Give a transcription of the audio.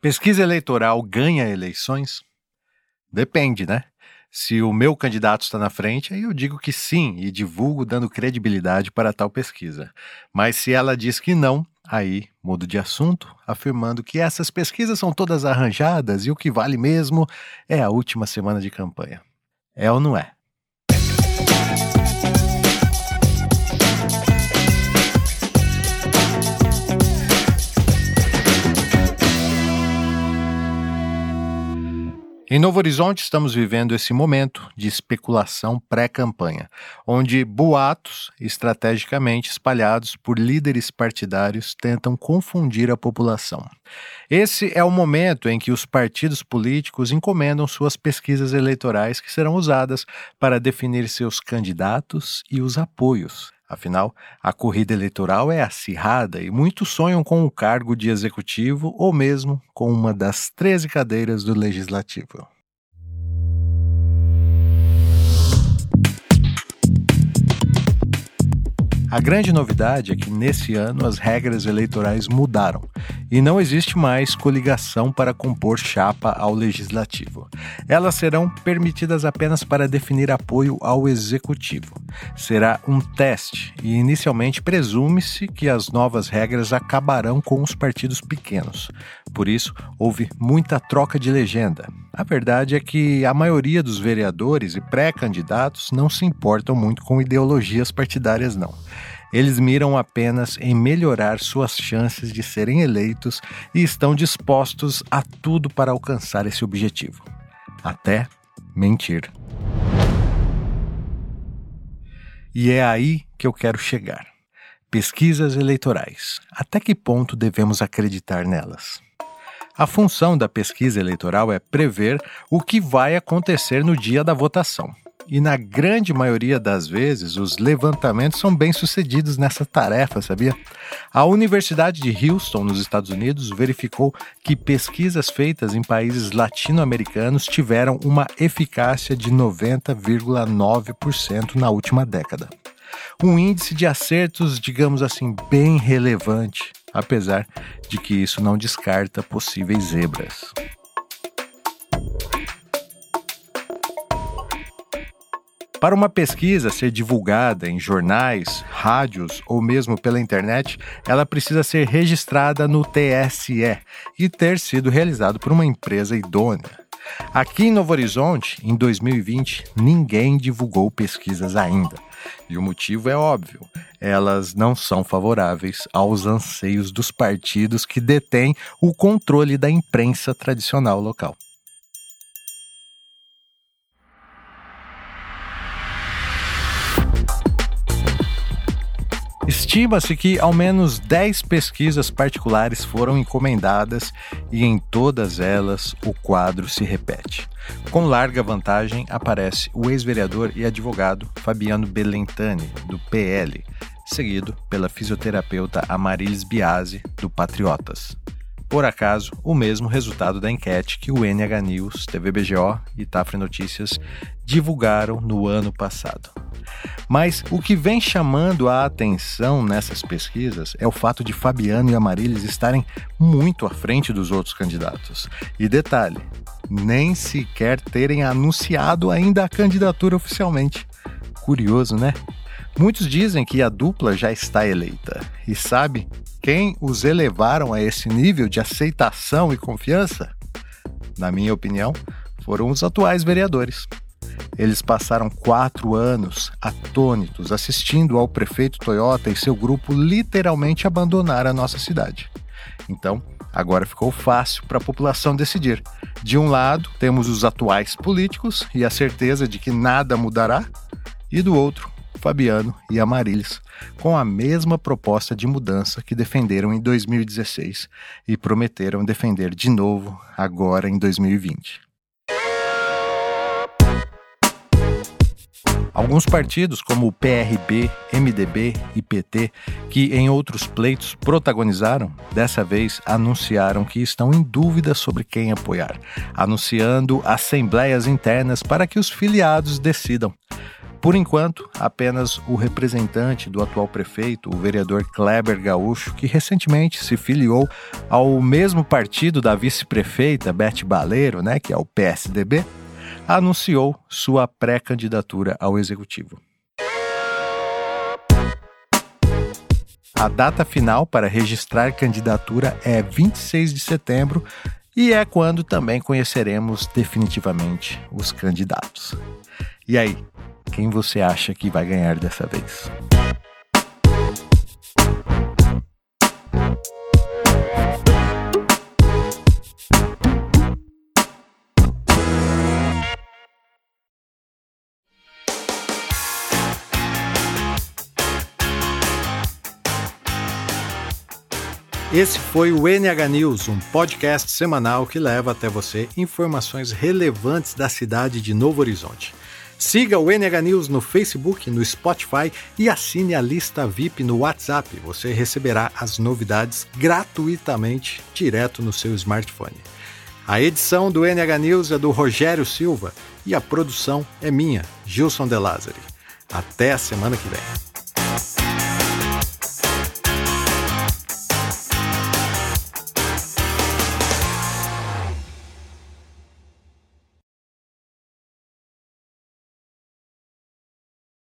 Pesquisa eleitoral ganha eleições? Depende, né? Se o meu candidato está na frente, aí eu digo que sim e divulgo dando credibilidade para tal pesquisa. Mas se ela diz que não, aí mudo de assunto, afirmando que essas pesquisas são todas arranjadas e o que vale mesmo é a última semana de campanha. É ou não é? Em Novo Horizonte, estamos vivendo esse momento de especulação pré-campanha, onde boatos estrategicamente espalhados por líderes partidários tentam confundir a população. Esse é o momento em que os partidos políticos encomendam suas pesquisas eleitorais que serão usadas para definir seus candidatos e os apoios. Afinal, a corrida eleitoral é acirrada e muitos sonham com o cargo de executivo ou mesmo com uma das 13 cadeiras do legislativo. A grande novidade é que nesse ano as regras eleitorais mudaram e não existe mais coligação para compor chapa ao legislativo. Elas serão permitidas apenas para definir apoio ao executivo. Será um teste e inicialmente presume-se que as novas regras acabarão com os partidos pequenos. Por isso, houve muita troca de legenda. A verdade é que a maioria dos vereadores e pré-candidatos não se importam muito com ideologias partidárias, não. Eles miram apenas em melhorar suas chances de serem eleitos e estão dispostos a tudo para alcançar esse objetivo. Até mentir. E é aí que eu quero chegar. Pesquisas eleitorais. Até que ponto devemos acreditar nelas? A função da pesquisa eleitoral é prever o que vai acontecer no dia da votação e na grande maioria das vezes os levantamentos são bem sucedidos nessa tarefa, sabia? A Universidade de Houston, nos Estados Unidos, verificou que pesquisas feitas em países latino-americanos tiveram uma eficácia de 90,9% na última década. Um índice de acertos, digamos assim, bem relevante, apesar de que isso não descarta possíveis zebras. Para uma pesquisa ser divulgada em jornais, rádios ou mesmo pela internet, ela precisa ser registrada no TSE e ter sido realizado por uma empresa idônea. Aqui em Novo Horizonte, em 2020, ninguém divulgou pesquisas ainda. E o motivo é óbvio: elas não são favoráveis aos anseios dos partidos que detêm o controle da imprensa tradicional local. Estima-se que ao menos 10 pesquisas particulares foram encomendadas e em todas elas o quadro se repete. Com larga vantagem aparece o ex-vereador e advogado Fabiano Belentani, do PL, seguido pela fisioterapeuta Amarilis Biasi, do Patriotas. Por acaso, o mesmo resultado da enquete que o NH News, TVBGO e Tafre Notícias divulgaram no ano passado. Mas o que vem chamando a atenção nessas pesquisas é o fato de Fabiano e Amarilis estarem muito à frente dos outros candidatos. E detalhe, nem sequer terem anunciado ainda a candidatura oficialmente. Curioso, né? Muitos dizem que a dupla já está eleita. E sabe quem os elevaram a esse nível de aceitação e confiança? Na minha opinião, foram os atuais vereadores. Eles passaram quatro anos atônitos assistindo ao prefeito Toyota e seu grupo literalmente abandonar a nossa cidade. Então, agora ficou fácil para a população decidir. De um lado, temos os atuais políticos e a certeza de que nada mudará, e do outro, Fabiano e Amarilis, com a mesma proposta de mudança que defenderam em 2016 e prometeram defender de novo agora em 2020. Alguns partidos, como o PRB, MDB e PT, que em outros pleitos protagonizaram, dessa vez anunciaram que estão em dúvida sobre quem apoiar, anunciando assembleias internas para que os filiados decidam. Por enquanto, apenas o representante do atual prefeito, o vereador Kleber Gaúcho, que recentemente se filiou ao mesmo partido da vice-prefeita Beth Baleiro, né, que é o PSDB, anunciou sua pré-candidatura ao executivo. A data final para registrar candidatura é 26 de setembro e é quando também conheceremos definitivamente os candidatos. E aí, quem você acha que vai ganhar dessa vez? Esse foi o NH News, um podcast semanal que leva até você informações relevantes da cidade de Novo Horizonte. Siga o NH News no Facebook, no Spotify e assine a lista VIP no WhatsApp. Você receberá as novidades gratuitamente direto no seu smartphone. A edição do NH News é do Rogério Silva e a produção é minha, Gilson De Lázari. Até a semana que vem.